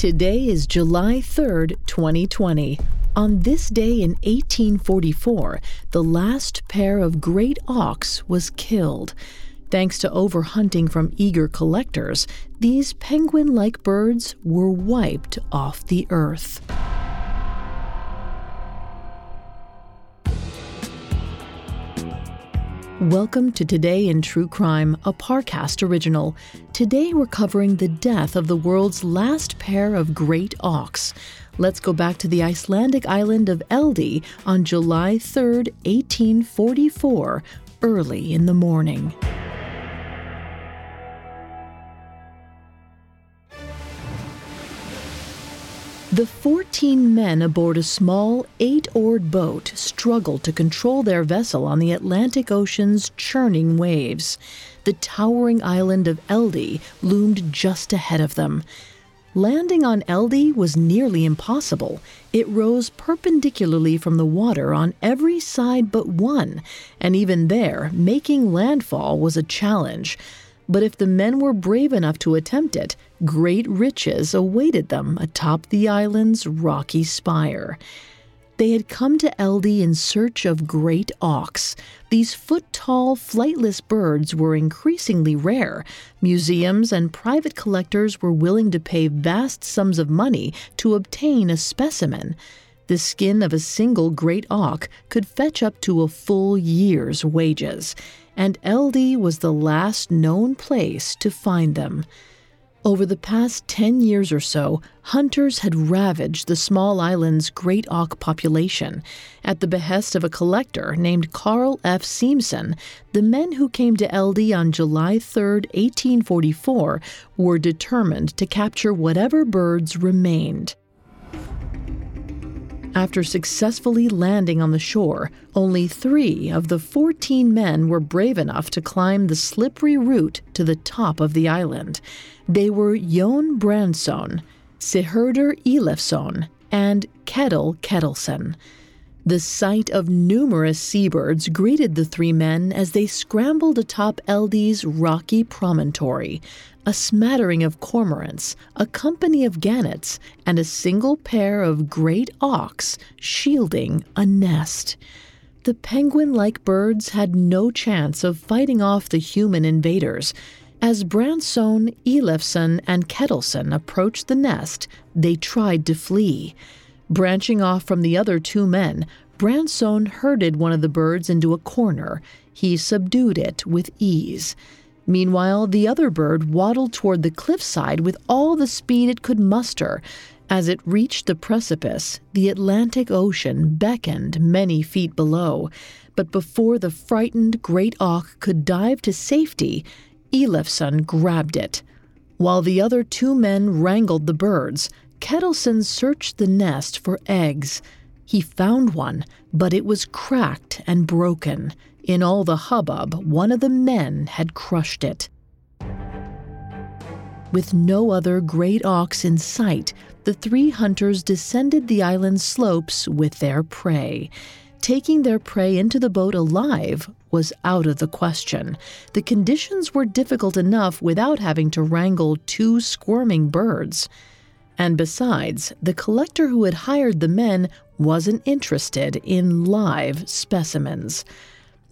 Today is July 3rd, 2020. On this day in 1844, the last pair of great auks was killed. Thanks to overhunting from eager collectors, these penguin like birds were wiped off the earth. Welcome to Today in True Crime, a Parcast original. Today we're covering the death of the world's last pair of great auks. Let's go back to the Icelandic island of Eldey on July 3, 1844, early in the morning. The 14 men aboard a small, eight oared boat struggled to control their vessel on the Atlantic Ocean's churning waves. The towering island of Eldey loomed just ahead of them. Landing on Eldey was nearly impossible. It rose perpendicularly from the water on every side but one, and even there, making landfall was a challenge. But if the men were brave enough to attempt it, great riches awaited them atop the island's rocky spire. They had come to Eldey in search of great auks. These foot tall, flightless birds were increasingly rare. Museums and private collectors were willing to pay vast sums of money to obtain a specimen. The skin of a single great auk could fetch up to a full year's wages and Eldey was the last known place to find them. Over the past 10 years or so, hunters had ravaged the small island's great auk population. At the behest of a collector named Carl F. Siemsen, the men who came to Eldey on July 3, 1844, were determined to capture whatever birds remained. After successfully landing on the shore, only three of the 14 men were brave enough to climb the slippery route to the top of the island. They were Jon Brandsson, Sigurdur Elifsson, and Ketil Ketilsson. The sight of numerous seabirds greeted the three men as they scrambled atop Eldey's rocky promontory, a smattering of cormorants, a company of gannets, and a single pair of great auks shielding a nest. The penguin like birds had no chance of fighting off the human invaders. As Brandsson, Elifsson, and Ketilsson approached the nest, they tried to flee. Branching off from the other two men, Brandsson herded one of the birds into a corner. He subdued it with ease. Meanwhile, the other bird waddled toward the cliffside with all the speed it could muster. As it reached the precipice, the Atlantic Ocean beckoned many feet below. But before the frightened great auk could dive to safety, Elifsson grabbed it. While the other two men wrangled the birds, Ketilsson searched the nest for eggs. He found one, but it was cracked and broken. In all the hubbub, one of the men had crushed it. With no other great auks in sight, the three hunters descended the island's slopes with their prey. Taking their prey into the boat alive was out of the question. The conditions were difficult enough without having to wrangle two squirming birds. And besides, the collector who had hired the men wasn't interested in live specimens.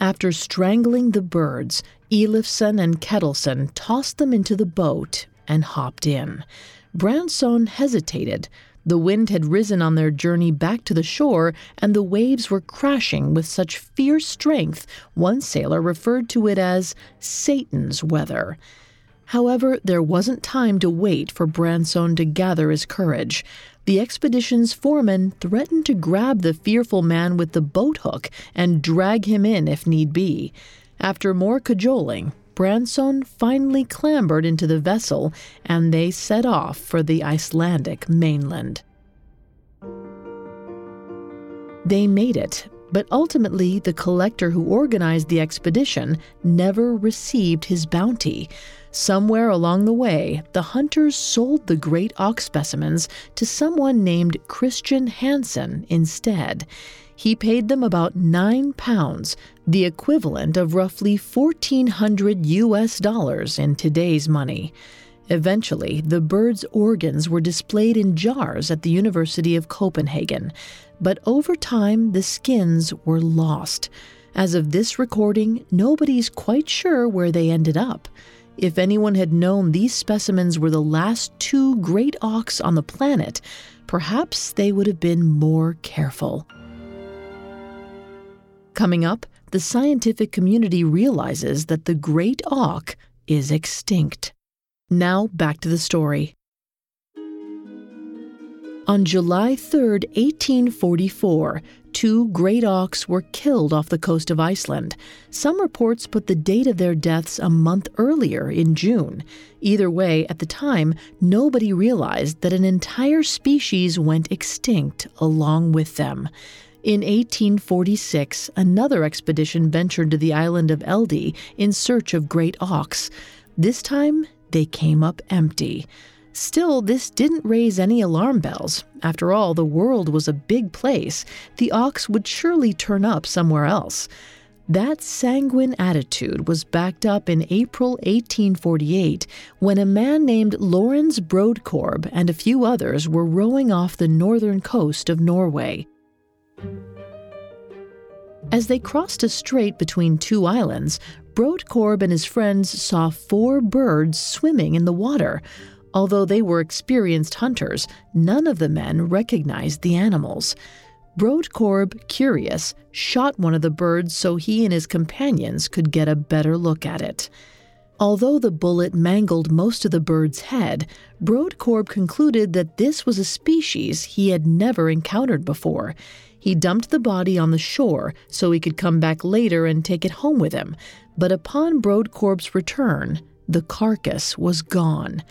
After strangling the birds, Elifsson and Ketilsson tossed them into the boat and hopped in. Brandsson hesitated. The wind had risen on their journey back to the shore, and the waves were crashing with such fierce strength, one sailor referred to it as Satan's weather. However, there wasn't time to wait for Brandsson to gather his courage the expedition's foreman threatened to grab the fearful man with the boat hook and drag him in if need be. After more cajoling, Brandsson finally clambered into the vessel and they set off for the Icelandic mainland. They made it, but ultimately the collector who organized the expedition never received his bounty. Somewhere along the way, the hunters sold the great auk specimens to someone named Christian Hansen instead. He paid them about nine pounds, the equivalent of roughly 1,400 US dollars in today's money. Eventually, the bird's organs were displayed in jars at the University of Copenhagen, but over time the skins were lost. As of this recording, nobody's quite sure where they ended up. If anyone had known these specimens were the last two great auks on the planet, perhaps they would have been more careful. Coming up, the scientific community realizes that the great auk is extinct. Now back to the story. On July 3, 1844, two great auks were killed off the coast of Iceland. Some reports put the date of their deaths a month earlier, in June. Either way, at the time, nobody realized that an entire species went extinct along with them. In 1846, another expedition ventured to the island of Eldey in search of great auks. This time, they came up empty. Still, this didn't raise any alarm bells. After all, the world was a big place. The auks would surely turn up somewhere else. That sanguine attitude was backed up in April 1848 when a man named Lawrence Brodkorb and a few others were rowing off the northern coast of Norway. As they crossed a strait between two islands, Brodkorb and his friends saw four birds swimming in the water. Although they were experienced hunters, none of the men recognized the animals. Brodkorb, curious, shot one of the birds so he and his companions could get a better look at it. Although the bullet mangled most of the bird's head, Brodkorb concluded that this was a species he had never encountered before. He dumped the body on the shore so he could come back later and take it home with him, but upon Brodkorb's return, the carcass was gone.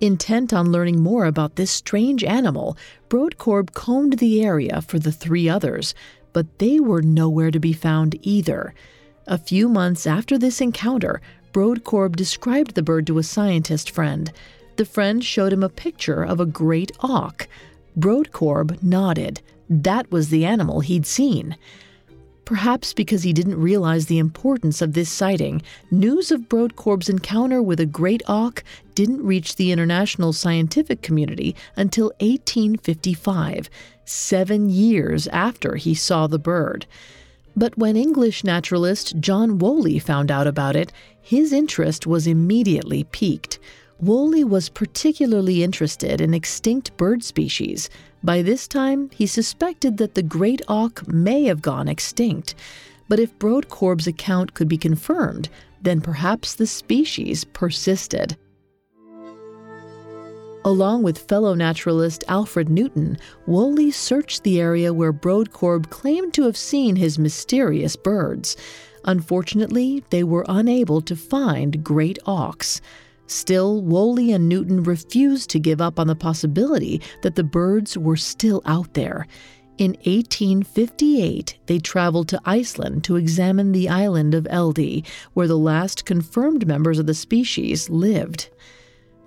Intent on learning more about this strange animal, Brodkorb combed the area for the three others, but they were nowhere to be found either. A few months after this encounter, Brodkorb described the bird to a scientist friend. The friend showed him a picture of a great auk. Brodkorb nodded. That was the animal he'd seen. Perhaps because he didn't realize the importance of this sighting, news of Brodkorb's encounter with a great auk didn't reach the international scientific community until 1855, seven years after he saw the bird. But when English naturalist John Woolley found out about it, his interest was immediately piqued. Woolley was particularly interested in extinct bird species, by this time, he suspected that the great auk may have gone extinct. But if Brodkorb's account could be confirmed, then perhaps the species persisted. Along with fellow naturalist Alfred Newton, Woolley searched the area where Brodkorb claimed to have seen his mysterious birds. Unfortunately, they were unable to find great auks. Still, Woolley and Newton refused to give up on the possibility that the birds were still out there. In 1858, they traveled to Iceland to examine the island of Eldey, where the last confirmed members of the species lived.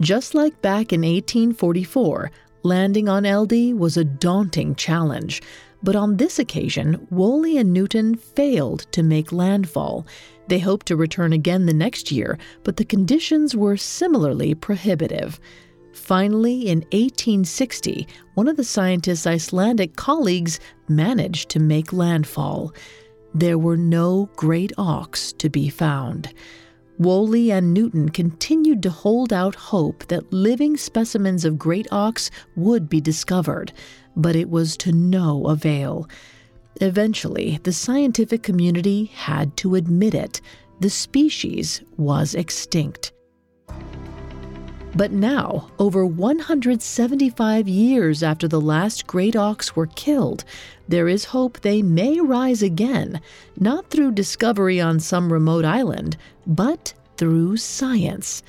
Just like back in 1844, landing on Eldey was a daunting challenge. But on this occasion, Woolley and Newton failed to make landfall, they hoped to return again the next year, but the conditions were similarly prohibitive. Finally, in 1860, one of the scientist's Icelandic colleagues managed to make landfall. There were no great auks to be found. Woolley and Newton continued to hold out hope that living specimens of great auks would be discovered, but it was to no avail. Eventually, the scientific community had to admit it the species was extinct. But now, over 175 years after the last great auks were killed, there is hope they may rise again, not through discovery on some remote island, but through science.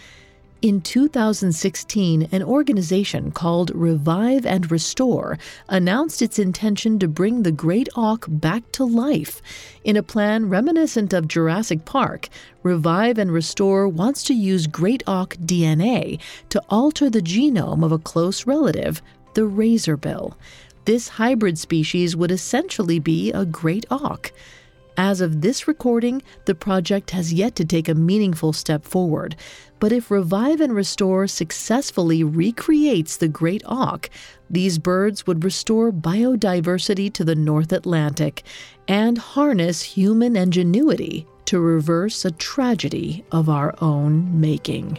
In 2016, an organization called Revive and Restore announced its intention to bring the great auk back to life. In a plan reminiscent of Jurassic Park, Revive and Restore wants to use great auk DNA to alter the genome of a close relative, the razorbill. This hybrid species would essentially be a great auk. As of this recording, the project has yet to take a meaningful step forward. But if Revive and Restore successfully recreates the great auk, these birds would restore biodiversity to the North Atlantic and harness human ingenuity to reverse a tragedy of our own making.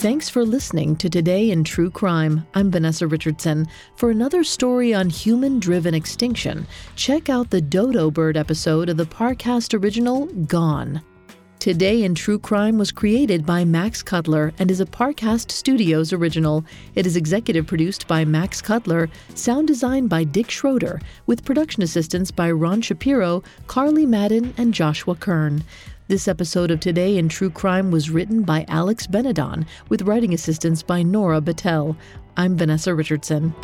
Thanks for listening to Today in True Crime. I'm Vanessa Richardson. For another story on human driven extinction, check out the Dodo Bird episode of the Parcast original Gone. Today in True Crime was created by Max Cutler and is a Parcast Studios original. It is executive produced by Max Cutler, sound designed by Dick Schroeder, with production assistance by Ron Shapiro, Carly Madden, and Joshua Kern. This episode of Today in True Crime was written by Alex Benedon with writing assistance by Nora Battelle. I'm Vanessa Richardson.